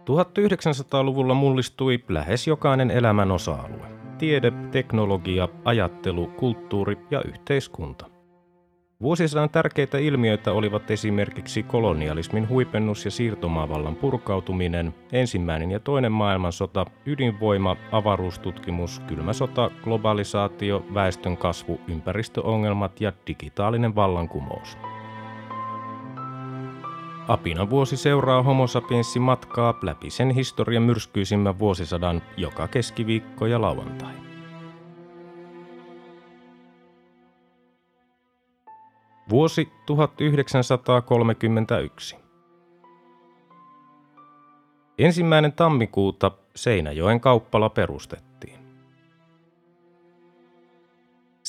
1900-luvulla mullistui lähes jokainen elämän osa-alue. Tiede, teknologia, ajattelu, kulttuuri ja yhteiskunta. Vuosisadan tärkeitä ilmiöitä olivat esimerkiksi kolonialismin huipennus ja siirtomaavallan purkautuminen, ensimmäinen ja toinen maailmansota, ydinvoima, avaruustutkimus, kylmä sota, globalisaatio, väestön kasvu, ympäristöongelmat ja digitaalinen vallankumous. Apina vuosi seuraa homo sapiensin matkaa läpi sen historian myrskyisimmän vuosisadan joka keskiviikko ja lauantai. Vuosi 1931. Ensimmäinen tammikuuta Seinäjoen kauppala perustettiin.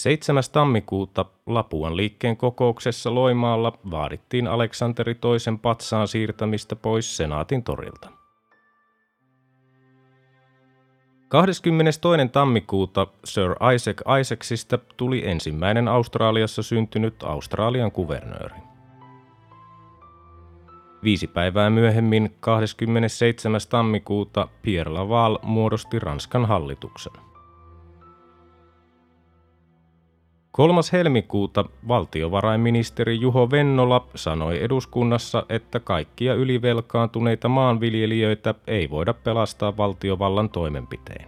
7. tammikuuta Lapuan liikkeen kokouksessa Loimaalla vaadittiin Aleksanteri toisen patsaan siirtämistä pois Senaatin torilta. 22. tammikuuta Sir Isaac Isaacsista tuli ensimmäinen Australiassa syntynyt Australian kuvernööri. Viisi päivää myöhemmin, 27. tammikuuta, Pierre Laval muodosti Ranskan hallituksen. 3. helmikuuta valtiovarainministeri Juho Vennola sanoi eduskunnassa, että kaikkia ylivelkaantuneita maanviljelijöitä ei voida pelastaa valtiovallan toimenpitein.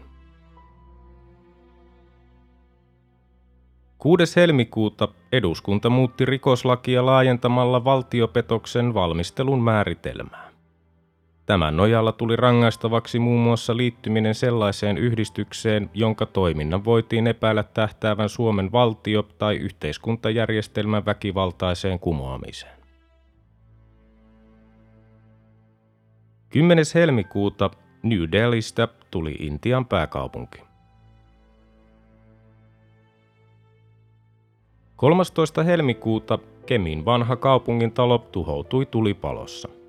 6. helmikuuta eduskunta muutti rikoslakia laajentamalla valtiopetoksen valmistelun määritelmää. Tämän nojalla tuli rangaistavaksi muun muassa liittyminen sellaiseen yhdistykseen, jonka toiminnan voitiin epäillä tähtäävän Suomen valtio- tai yhteiskuntajärjestelmän väkivaltaiseen kumoamiseen. 10. helmikuuta New Delhistä tuli Intian pääkaupunki. 13. helmikuuta Kemin vanha kaupungintalo tuhoutui tulipalossa –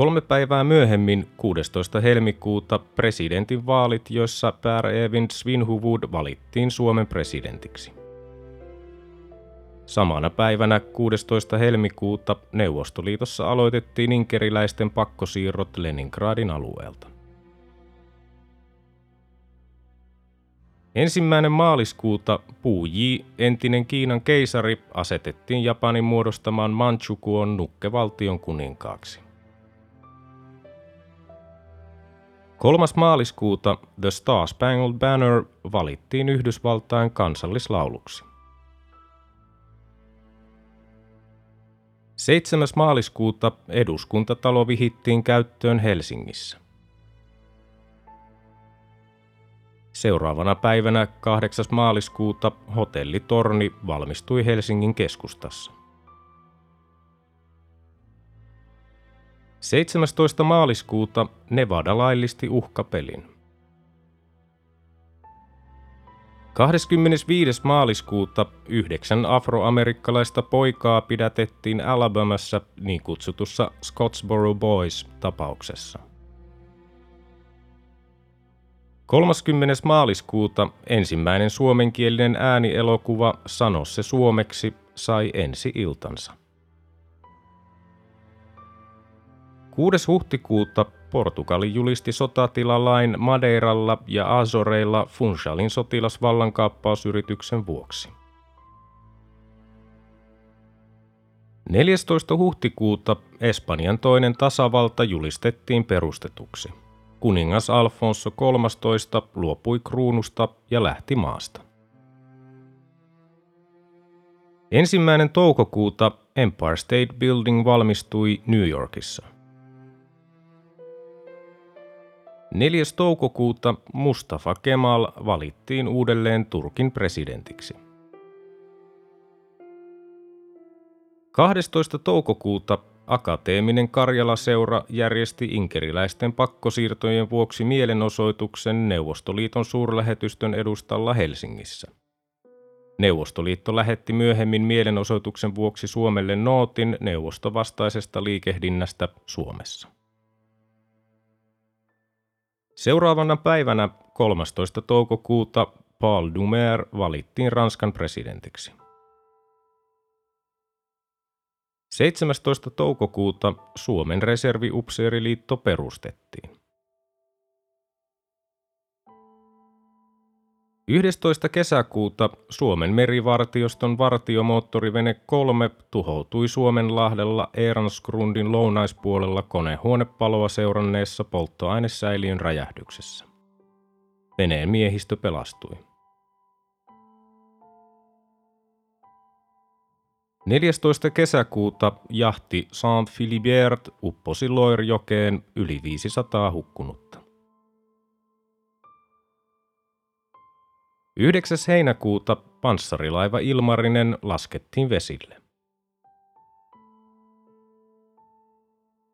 Kolme päivää myöhemmin, 16. helmikuuta, presidentin vaalit, joissa Per Evin Svinhuvud valittiin Suomen presidentiksi. Samana päivänä 16. helmikuuta Neuvostoliitossa aloitettiin inkeriläisten pakkosiirrot Leningradin alueelta. Ensimmäinen maaliskuuta Pu Yi, entinen Kiinan keisari, asetettiin Japanin muodostamaan Manchukuon nukkevaltion kuninkaaksi. 3. maaliskuuta The Star Spangled Banner valittiin Yhdysvaltain kansallislauluksi. 7. maaliskuuta eduskuntatalo vihittiin käyttöön Helsingissä. Seuraavana päivänä 8. maaliskuuta hotellitorni valmistui Helsingin keskustassa. 17. maaliskuuta Nevada laillisti uhkapelin. 25. maaliskuuta yhdeksän afroamerikkalaista poikaa pidätettiin Alabamassa niin kutsutussa Scottsboro Boys-tapauksessa. 30. maaliskuuta ensimmäinen suomenkielinen äänielokuva Sano se suomeksi sai ensi iltansa. 6. huhtikuuta Portugali julisti sotatilalain Madeiralla ja Azoreilla Funchalin sotilasvallankaappausyrityksen vuoksi. 14. huhtikuuta Espanjan toinen tasavalta julistettiin perustetuksi. Kuningas Alfonso 13 luopui kruunusta ja lähti maasta. Ensimmäinen toukokuuta Empire State Building valmistui New Yorkissa – 4. toukokuuta Mustafa Kemal valittiin uudelleen Turkin presidentiksi. 12. toukokuuta Akateeminen Karjala-seura järjesti inkeriläisten pakkosiirtojen vuoksi mielenosoituksen Neuvostoliiton suurlähetystön edustalla Helsingissä. Neuvostoliitto lähetti myöhemmin mielenosoituksen vuoksi Suomelle nootin neuvostovastaisesta liikehdinnästä Suomessa. Seuraavana päivänä 13. toukokuuta Paul Dumer valittiin Ranskan presidentiksi. 17. toukokuuta Suomen reserviupseeriliitto perustettiin. 11. kesäkuuta Suomen merivartioston vartiomoottorivene 3 tuhoutui Suomenlahdella Eeransgrundin lounaispuolella konehuonepaloa seuranneessa polttoainesäiliön räjähdyksessä. Veneen miehistö pelastui. 14. kesäkuuta jahti Saint Philibert upposi Loirjokeen yli 500 hukkunutta. 9. heinäkuuta panssarilaiva Ilmarinen laskettiin vesille.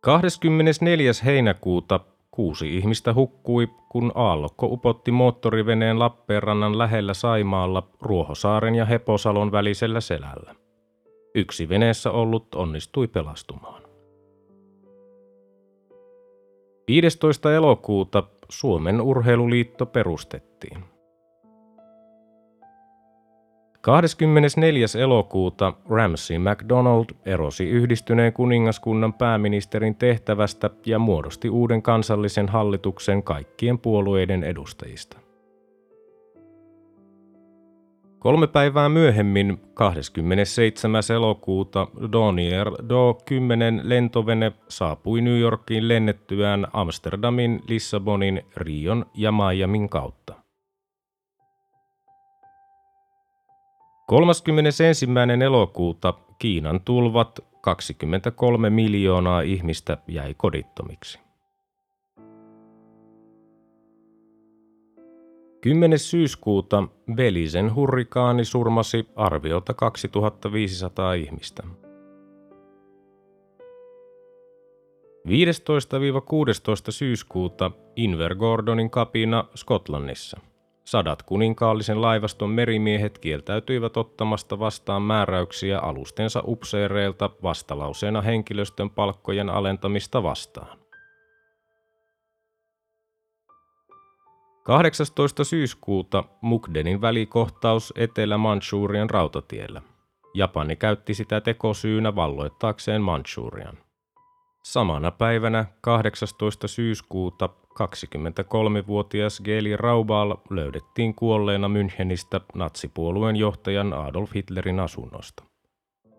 24. heinäkuuta kuusi ihmistä hukkui, kun aallokko upotti moottoriveneen Lappeenrannan lähellä Saimaalla Ruohosaaren ja Heposalon välisellä selällä. Yksi veneessä ollut onnistui pelastumaan. 15. elokuuta Suomen urheiluliitto perustettiin. 24. elokuuta Ramsey MacDonald erosi yhdistyneen kuningaskunnan pääministerin tehtävästä ja muodosti uuden kansallisen hallituksen kaikkien puolueiden edustajista. Kolme päivää myöhemmin, 27. elokuuta, Donier Do 10 lentovene saapui New Yorkiin lennettyään Amsterdamin, Lissabonin, Rion ja Miamin kautta. 31. elokuuta Kiinan tulvat 23 miljoonaa ihmistä jäi kodittomiksi. 10. syyskuuta Belisen hurrikaani surmasi arviolta 2500 ihmistä. 15-16 syyskuuta Invergordonin kapina Skotlannissa – Sadat kuninkaallisen laivaston merimiehet kieltäytyivät ottamasta vastaan määräyksiä alustensa upseereilta vastalauseena henkilöstön palkkojen alentamista vastaan. 18. syyskuuta Mukdenin välikohtaus Etelä-Manchurian rautatiellä. Japani käytti sitä tekosyynä valloittaakseen Manchurian. Samana päivänä 18. syyskuuta 23-vuotias Geli Raubal löydettiin kuolleena Münchenistä natsipuolueen johtajan Adolf Hitlerin asunnosta.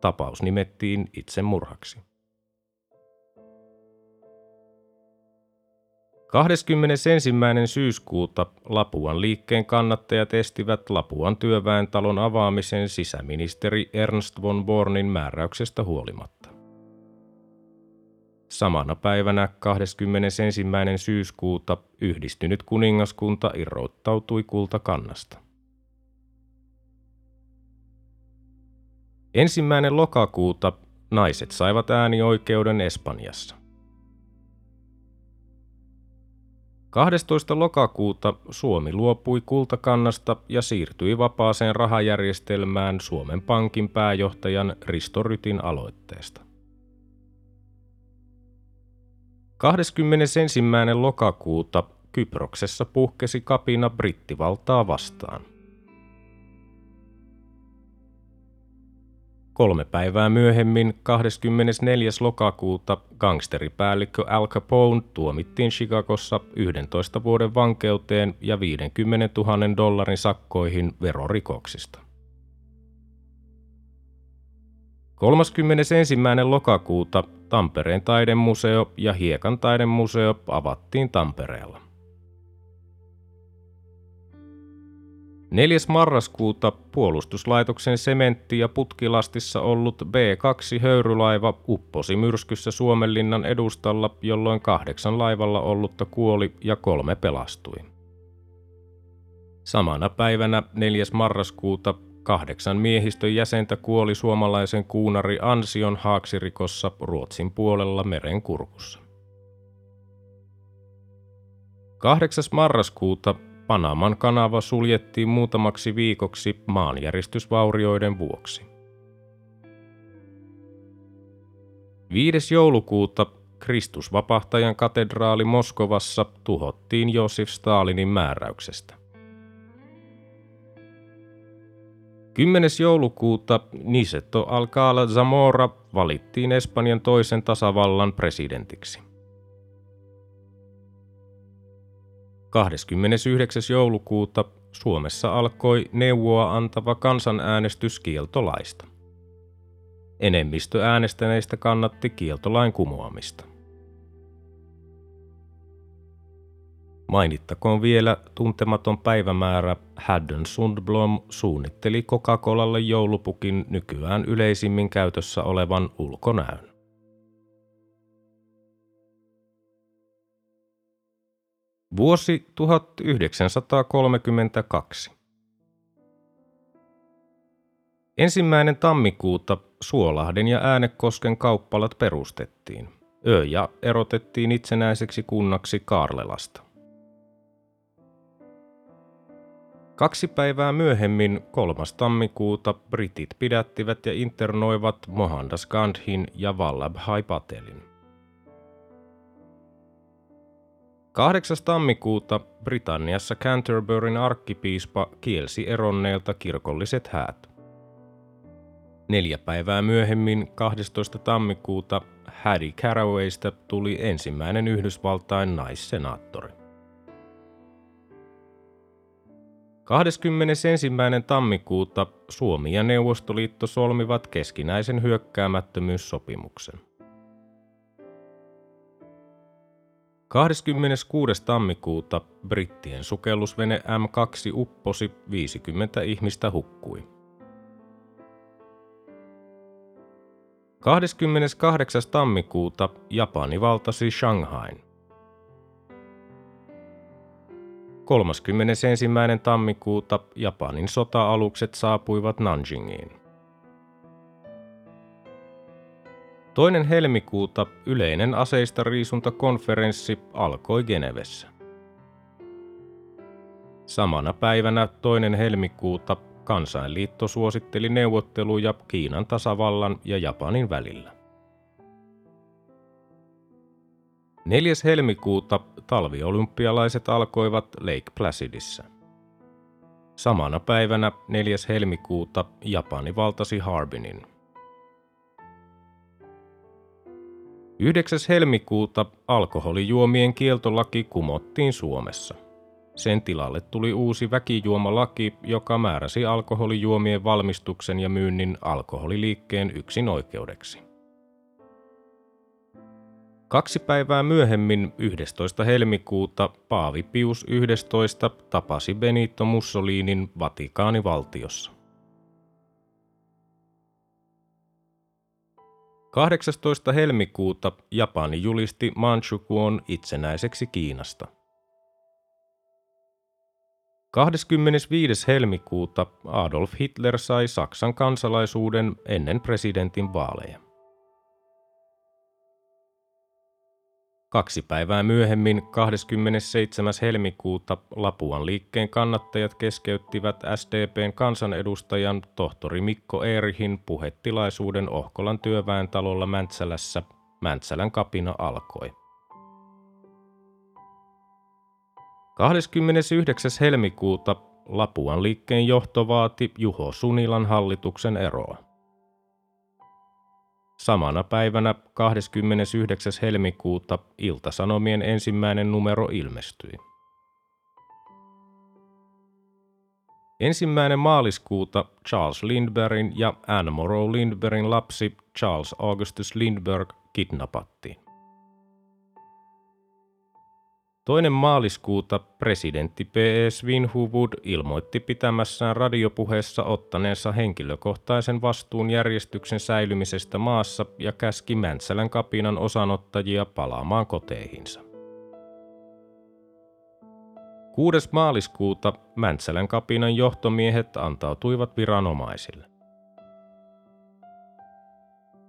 Tapaus nimettiin itsemurhaksi. 21. syyskuuta Lapuan liikkeen kannattajat estivät Lapuan työväentalon avaamisen sisäministeri Ernst von Bornin määräyksestä huolimatta. Samana päivänä 21. syyskuuta yhdistynyt kuningaskunta irrottautui kultakannasta. Ensimmäinen lokakuuta naiset saivat äänioikeuden Espanjassa. 12. lokakuuta Suomi luopui kultakannasta ja siirtyi vapaaseen rahajärjestelmään Suomen Pankin pääjohtajan Risto Rytin aloitteesta. 21. lokakuuta Kyproksessa puhkesi kapina brittivaltaa vastaan. Kolme päivää myöhemmin, 24. lokakuuta, gangsteripäällikkö Al Capone tuomittiin Chicagossa 11 vuoden vankeuteen ja 50 000 dollarin sakkoihin verorikoksista. 31. lokakuuta Tampereen taidemuseo ja Hiekan taidemuseo avattiin Tampereella. 4. marraskuuta puolustuslaitoksen sementti- ja putkilastissa ollut B-2-höyrylaiva upposi myrskyssä Suomenlinnan edustalla, jolloin kahdeksan laivalla ollutta kuoli ja kolme pelastui. Samana päivänä 4. marraskuuta Kahdeksan miehistön jäsentä kuoli suomalaisen kuunari Ansion haaksirikossa Ruotsin puolella meren kurkussa. 8. marraskuuta Panaman kanava suljettiin muutamaksi viikoksi maanjäristysvaurioiden vuoksi. 5. joulukuuta Kristusvapahtajan katedraali Moskovassa tuhottiin Josif Stalinin määräyksestä. 10. joulukuuta Niceto Alcala Zamora valittiin Espanjan toisen tasavallan presidentiksi. 29. joulukuuta Suomessa alkoi neuvoa antava kansanäänestys kieltolaista. Enemmistö äänestäneistä kannatti kieltolain kumoamista. Mainittakoon vielä tuntematon päivämäärä Haddon Sundblom suunnitteli Coca-Colalle joulupukin nykyään yleisimmin käytössä olevan ulkonäön. Vuosi 1932. Ensimmäinen tammikuuta Suolahden ja Äänekosken kauppalat perustettiin. Öja erotettiin itsenäiseksi kunnaksi Kaarlelasta. Kaksi päivää myöhemmin, 3. tammikuuta, britit pidättivät ja internoivat Mohandas Gandhin ja Vallabhai Patelin. 8. tammikuuta Britanniassa Canterburyn arkkipiispa kielsi eronneelta kirkolliset häät. Neljä päivää myöhemmin, 12. tammikuuta, Hattie Carawaysta tuli ensimmäinen Yhdysvaltain naissenaattori. 21. tammikuuta Suomi ja Neuvostoliitto solmivat keskinäisen hyökkäämättömyyssopimuksen. 26. tammikuuta brittien sukellusvene M2 upposi, 50 ihmistä hukkui. 28. tammikuuta Japani valtasi Shanghain. 31. tammikuuta Japanin sota-alukset saapuivat Nanjingiin. Toinen helmikuuta yleinen aseista riisuntakonferenssi alkoi Genevessä. Samana päivänä toinen helmikuuta kansainliitto suositteli neuvotteluja Kiinan tasavallan ja Japanin välillä. 4. helmikuuta talviolympialaiset alkoivat Lake Placidissa. Samana päivänä 4. helmikuuta Japani valtasi Harbinin. 9. helmikuuta alkoholijuomien kieltolaki kumottiin Suomessa. Sen tilalle tuli uusi väkijuomalaki, joka määräsi alkoholijuomien valmistuksen ja myynnin alkoholiliikkeen yksin oikeudeksi. Kaksi päivää myöhemmin, 11. helmikuuta, Paavi Pius 11 tapasi Benito Mussolinin Vatikaanivaltiossa. 18. helmikuuta Japani julisti Manchukuon itsenäiseksi Kiinasta. 25. helmikuuta Adolf Hitler sai Saksan kansalaisuuden ennen presidentin vaaleja. Kaksi päivää myöhemmin, 27. helmikuuta, Lapuan liikkeen kannattajat keskeyttivät SDPn kansanedustajan tohtori Mikko Eerihin puhetilaisuuden Ohkolan työväentalolla Mäntsälässä. Mäntsälän kapina alkoi. 29. helmikuuta Lapuan liikkeen johto vaati Juho Sunilan hallituksen eroa. Samana päivänä 29. helmikuuta Iltasanomien ensimmäinen numero ilmestyi. Ensimmäinen maaliskuuta Charles Lindbergin ja Anne Morrow Lindbergin lapsi Charles Augustus Lindbergh kidnappattiin. Toinen maaliskuuta presidentti P.S. Winhuvud ilmoitti pitämässään radiopuheessa ottaneensa henkilökohtaisen vastuun järjestyksen säilymisestä maassa ja käski Mäntsälän kapinan osanottajia palaamaan koteihinsa. 6. maaliskuuta Mäntsälän kapinan johtomiehet antautuivat viranomaisille.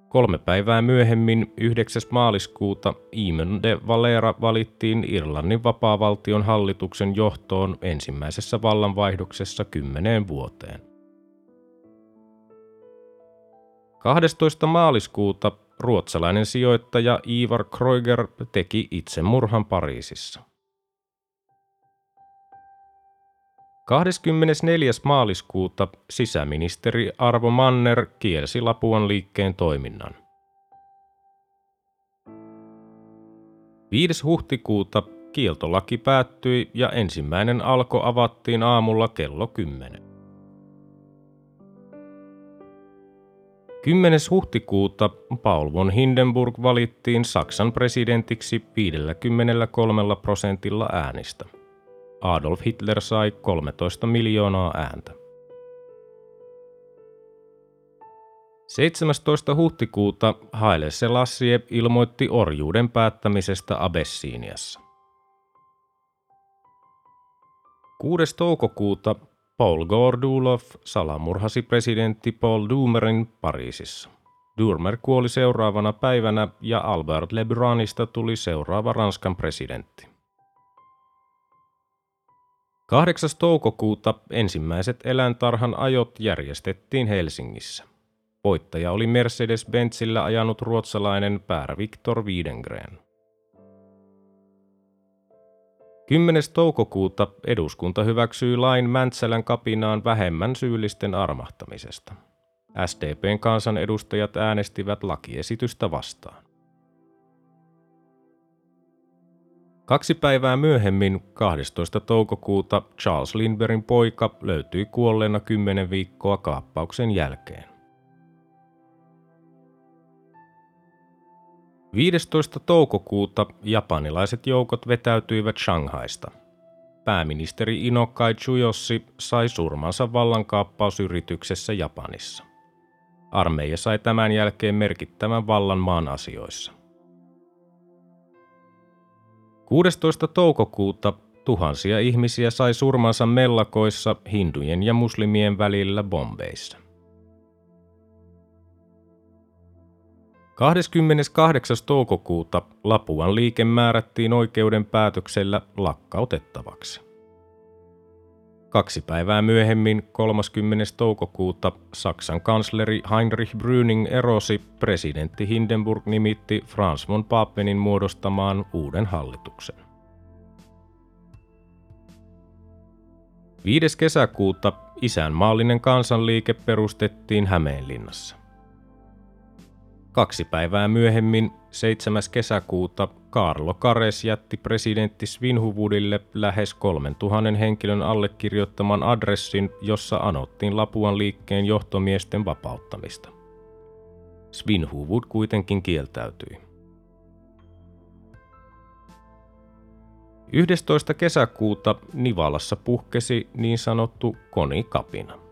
Kolme päivää myöhemmin, 9. maaliskuuta, Eamon de Valera valittiin Irlannin vapaavaltion hallituksen johtoon ensimmäisessä vallanvaihdoksessa kymmeneen vuoteen. 12. maaliskuuta ruotsalainen sijoittaja Ivar Kreuger teki itsemurhan Pariisissa. 24. maaliskuuta sisäministeri Arvo Manner kielsi Lapuan liikkeen toiminnan. 5. huhtikuuta kieltolaki päättyi ja ensimmäinen alko avattiin aamulla kello 10. 10. huhtikuuta Paul von Hindenburg valittiin Saksan presidentiksi 53 prosentilla äänistä. Adolf Hitler sai 13 miljoonaa ääntä. 17. huhtikuuta Haile Selassie ilmoitti orjuuden päättämisestä Abessiniassa. 6. toukokuuta Paul Gordulov salamurhasi presidentti Paul Dumerin Pariisissa. Durmer kuoli seuraavana päivänä ja Albert Lebrunista tuli seuraava Ranskan presidentti. 8. toukokuuta ensimmäiset eläintarhan ajot järjestettiin Helsingissä. Voittaja oli Mercedes-Benzillä ajanut ruotsalainen Pär Victor Wiedengren. 10. toukokuuta eduskunta hyväksyi lain Mäntsälän kapinaan vähemmän syyllisten armahtamisesta. SDPn kansanedustajat äänestivät lakiesitystä vastaan. Kaksi päivää myöhemmin, 12. toukokuuta, Charles Lindbergin poika löytyi kuolleena kymmenen viikkoa kaappauksen jälkeen. 15. toukokuuta japanilaiset joukot vetäytyivät Shanghaista. Pääministeri Inokai Chujossi sai surmansa vallankaappausyrityksessä Japanissa. Armeija sai tämän jälkeen merkittävän vallan maan asioissa. 16. toukokuuta tuhansia ihmisiä sai surmansa mellakoissa hindujen ja muslimien välillä Bombeissa. 28. toukokuuta Lapuan liike määrättiin oikeuden päätöksellä lakkautettavaksi. Kaksi päivää myöhemmin, 30. toukokuuta, Saksan kansleri Heinrich Brüning erosi, presidentti Hindenburg nimitti Franz von Papenin muodostamaan uuden hallituksen. 5. kesäkuuta isänmaallinen kansanliike perustettiin Hämeenlinnassa. Kaksi päivää myöhemmin, 7. kesäkuuta, Karlo Kares jätti presidentti Svinhuvudille lähes 3000 henkilön allekirjoittaman adressin, jossa anottiin Lapuan liikkeen johtomiesten vapauttamista. Svinhuvud kuitenkin kieltäytyi. 11. kesäkuuta Nivalassa puhkesi niin sanottu konikapina.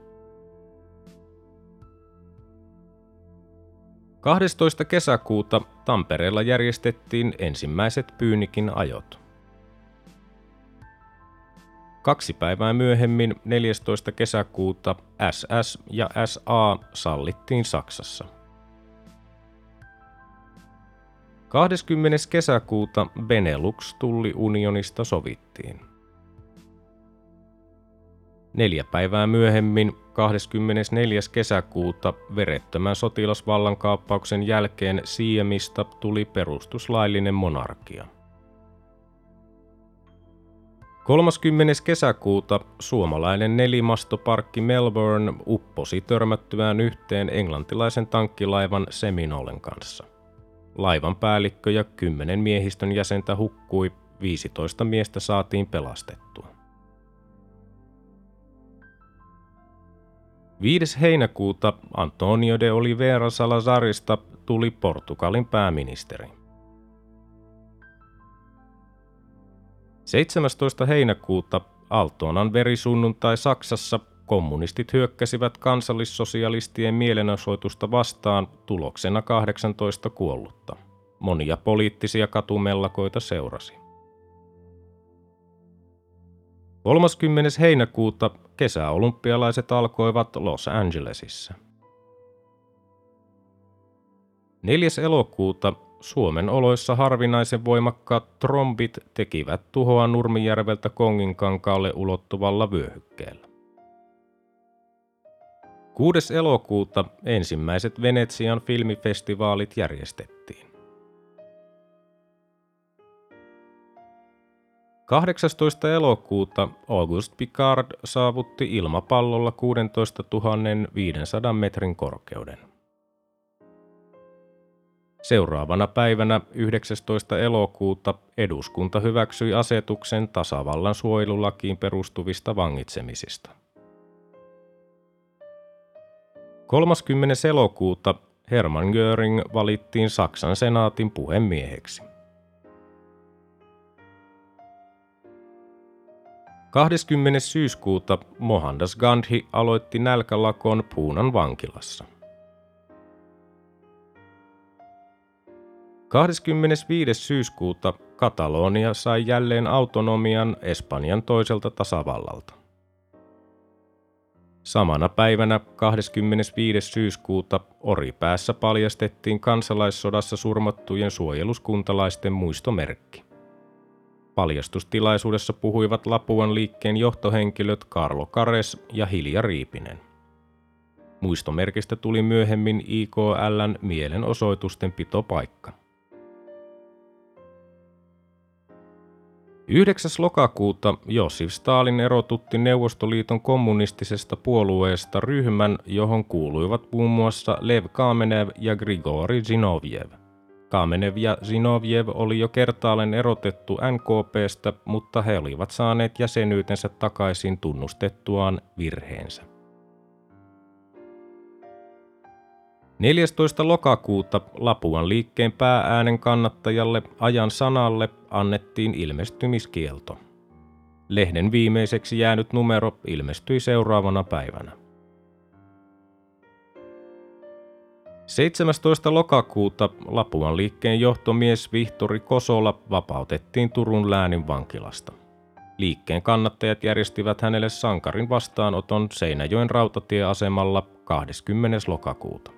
12. kesäkuuta Tampereella järjestettiin ensimmäiset Pyynikin ajot. Kaksi päivää myöhemmin 14. kesäkuuta SS ja SA sallittiin Saksassa. 20. kesäkuuta Benelux tulli unionista sovittiin. Neljä päivää myöhemmin 24. kesäkuuta verettömän sotilasvallankaappauksen jälkeen Siemistä tuli perustuslaillinen monarkia. 30. kesäkuuta suomalainen nelimastoparkki Melbourne upposi törmättyään yhteen englantilaisen tankkilaivan Seminolen kanssa. Laivan päällikkö ja kymmenen miehistön jäsentä hukkui, 15 miestä saatiin pelastettua. 5. heinäkuuta Antonio de Oliveira Salazarista tuli Portugalin pääministeri. 17. heinäkuuta Altonan verisunnuntai Saksassa kommunistit hyökkäsivät kansallissosialistien mielenosoitusta vastaan tuloksena 18 kuollutta. Monia poliittisia katumellakoita seurasi. 30. heinäkuuta kesäolympialaiset alkoivat Los Angelesissa. 4. elokuuta Suomen oloissa harvinaisen voimakkaat trombit tekivät tuhoa Nurmijärveltä Konginkankaalle ulottuvalla vyöhykkeellä. 6. elokuuta ensimmäiset Venetsian filmifestivaalit järjestettiin. 18. elokuuta August Picard saavutti ilmapallolla 16 500 metrin korkeuden. Seuraavana päivänä 19. elokuuta eduskunta hyväksyi asetuksen tasavallan suojelulakiin perustuvista vangitsemisista. 30. elokuuta Hermann Göring valittiin Saksan senaatin puhemieheksi. 20. syyskuuta Mohandas Gandhi aloitti nälkälakon Puunan vankilassa. 25. syyskuuta Katalonia sai jälleen autonomian Espanjan toiselta tasavallalta. Samana päivänä 25. syyskuuta Oripäässä paljastettiin kansalaissodassa surmattujen suojeluskuntalaisten muistomerkki. Paljastustilaisuudessa puhuivat Lapuan liikkeen johtohenkilöt Karlo Kares ja Hilja Riipinen. Muistomerkistä tuli myöhemmin IKLn mielenosoitusten pitopaikka. 9. lokakuuta Josif Stalin erotutti Neuvostoliiton kommunistisesta puolueesta ryhmän, johon kuuluivat muun muassa Lev Kamenev ja Grigori Zinoviev. Kamenev ja Zinoviev oli jo kertaalleen erotettu NKPstä, mutta he olivat saaneet jäsenyytensä takaisin tunnustettuaan virheensä. 14. lokakuuta Lapuan liikkeen päääänen kannattajalle ajan sanalle annettiin ilmestymiskielto. Lehden viimeiseksi jäänyt numero ilmestyi seuraavana päivänä. 17. lokakuuta Lapuan liikkeen johtomies Vihtori Kosola vapautettiin Turun läänin vankilasta. Liikkeen kannattajat järjestivät hänelle sankarin vastaanoton Seinäjoen rautatieasemalla 20. lokakuuta.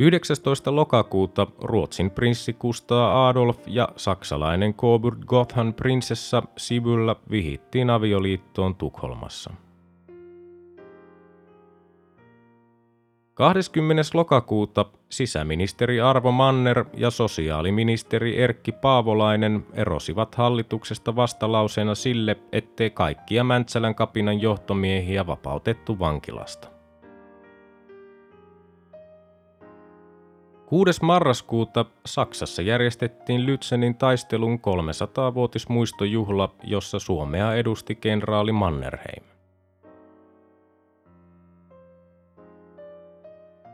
19. lokakuuta Ruotsin prinssi Kustaa Adolf ja saksalainen Coburg Gothan prinsessa Sibylla vihittiin avioliittoon Tukholmassa. 20. lokakuuta sisäministeri Arvo Manner ja sosiaaliministeri Erkki Paavolainen erosivat hallituksesta vastalauseena sille, ettei kaikkia Mäntsälän kapinan johtomiehiä vapautettu vankilasta. 6. marraskuuta Saksassa järjestettiin Lützenin taistelun 300-vuotismuistojuhla, jossa Suomea edusti kenraali Mannerheim.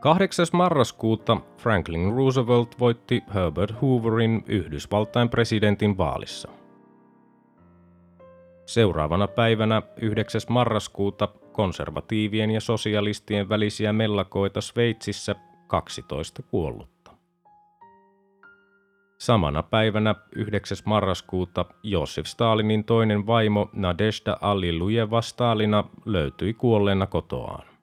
8. marraskuuta Franklin Roosevelt voitti Herbert Hooverin Yhdysvaltain presidentin vaalissa. Seuraavana päivänä 9. marraskuuta konservatiivien ja sosialistien välisiä mellakoita Sveitsissä 12 kuollutta. Samana päivänä 9. marraskuuta Josef Stalinin toinen vaimo Nadezhda Allilujeva Stalina löytyi kuolleena kotoaan.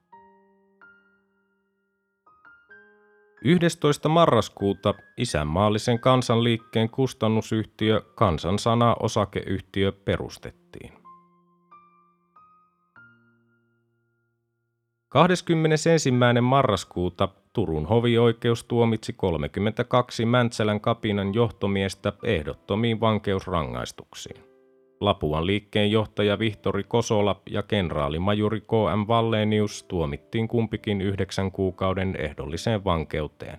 11. marraskuuta isänmaallisen kansanliikkeen kustannusyhtiö Kansansana osakeyhtiö perustettiin. 21. marraskuuta Turun hovioikeus tuomitsi 32 Mäntsälän kapinan johtomiestä ehdottomiin vankeusrangaistuksiin. Lapuan liikkeen johtaja Vihtori Kosola ja kenraalimajuri K.M. Vallenius tuomittiin kumpikin yhdeksän kuukauden ehdolliseen vankeuteen.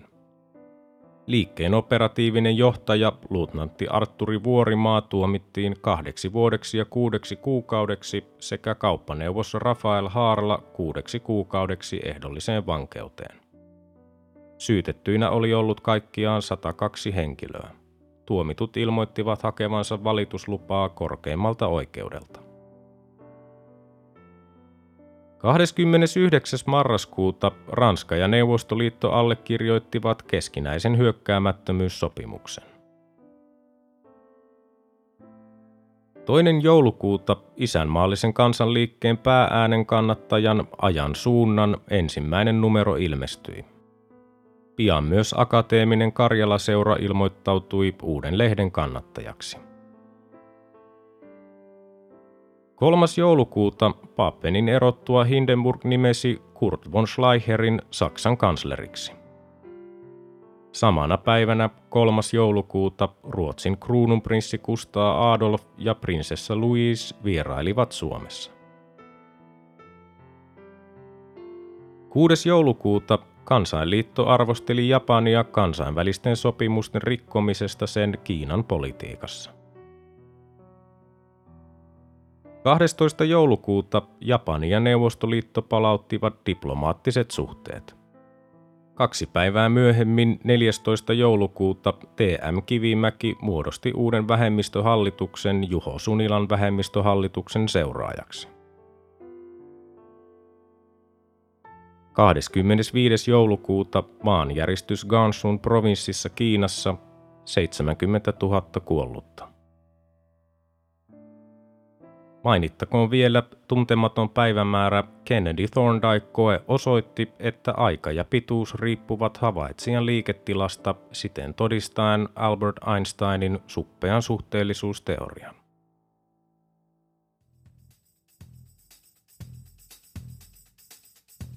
Liikkeen operatiivinen johtaja, luutnantti Arturi Vuorimaa, tuomittiin kahdeksi vuodeksi ja kuudeksi kuukaudeksi sekä kauppaneuvos Rafael Haarla kuudeksi kuukaudeksi ehdolliseen vankeuteen. Syytettyinä oli ollut kaikkiaan 102 henkilöä. Tuomitut ilmoittivat hakevansa valituslupaa korkeimmalta oikeudelta. 29. marraskuuta Ranska ja Neuvostoliitto allekirjoittivat keskinäisen hyökkäämättömyyssopimuksen. Toinen joulukuuta isänmaallisen kansanliikkeen päääänen kannattajan ajan suunnan ensimmäinen numero ilmestyi. Pian myös akateeminen Karjala-seura ilmoittautui uuden lehden kannattajaksi. 3. joulukuuta Pappenin erottua Hindenburg nimesi Kurt von Schleicherin Saksan kansleriksi. Samana päivänä 3. joulukuuta Ruotsin kruununprinssi Kustaa Adolf ja prinsessa Louise vierailivat Suomessa. 6. joulukuuta Kansainliitto arvosteli Japania kansainvälisten sopimusten rikkomisesta sen Kiinan politiikassa. 12. joulukuuta Japani ja Neuvostoliitto palauttivat diplomaattiset suhteet. Kaksi päivää myöhemmin 14. joulukuuta TM Kivimäki muodosti uuden vähemmistöhallituksen Juho Sunilan vähemmistöhallituksen seuraajaksi. 25. joulukuuta maanjäristys Gansun provinssissa Kiinassa 70 000 kuollutta. Mainittakoon vielä tuntematon päivämäärä Kennedy Thorndike-koe osoitti, että aika ja pituus riippuvat havaitsijan liiketilasta siten todistaen Albert Einsteinin suppean suhteellisuusteorian.